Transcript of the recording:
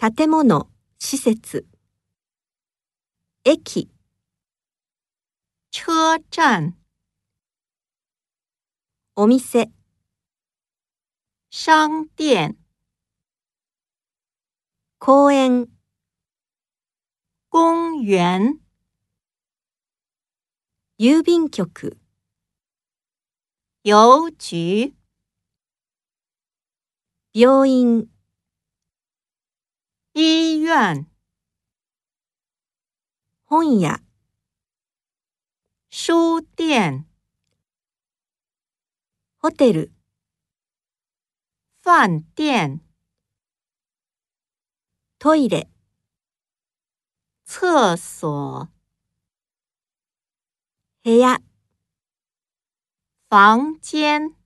建物、施設。駅、车站、お店、商店、公園、公园、郵便局、邮局、病院、医院、本屋、书店、ホテル、饭店、トイレ、厕所、部屋。房间。